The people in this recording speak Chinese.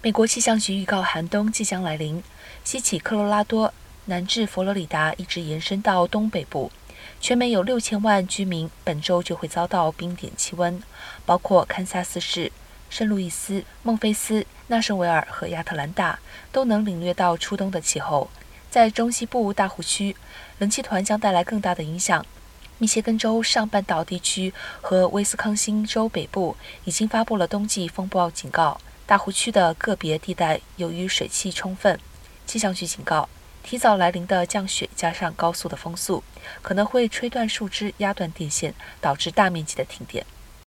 美国气象局预告寒冬即将来临，西起科罗拉多，南至佛罗里达，一直延伸到东北部。全美有六千万居民本周就会遭到冰点气温，包括堪萨斯市、圣路易斯、孟菲斯、纳什维尔和亚特兰大，都能领略到初冬的气候。在中西部大湖区，冷气团将带来更大的影响。密歇根州上半岛地区和威斯康星州北部已经发布了冬季风暴警告。大湖区的个别地带由于水汽充分，气象局警告，提早来临的降雪加上高速的风速，可能会吹断树枝、压断电线，导致大面积的停电。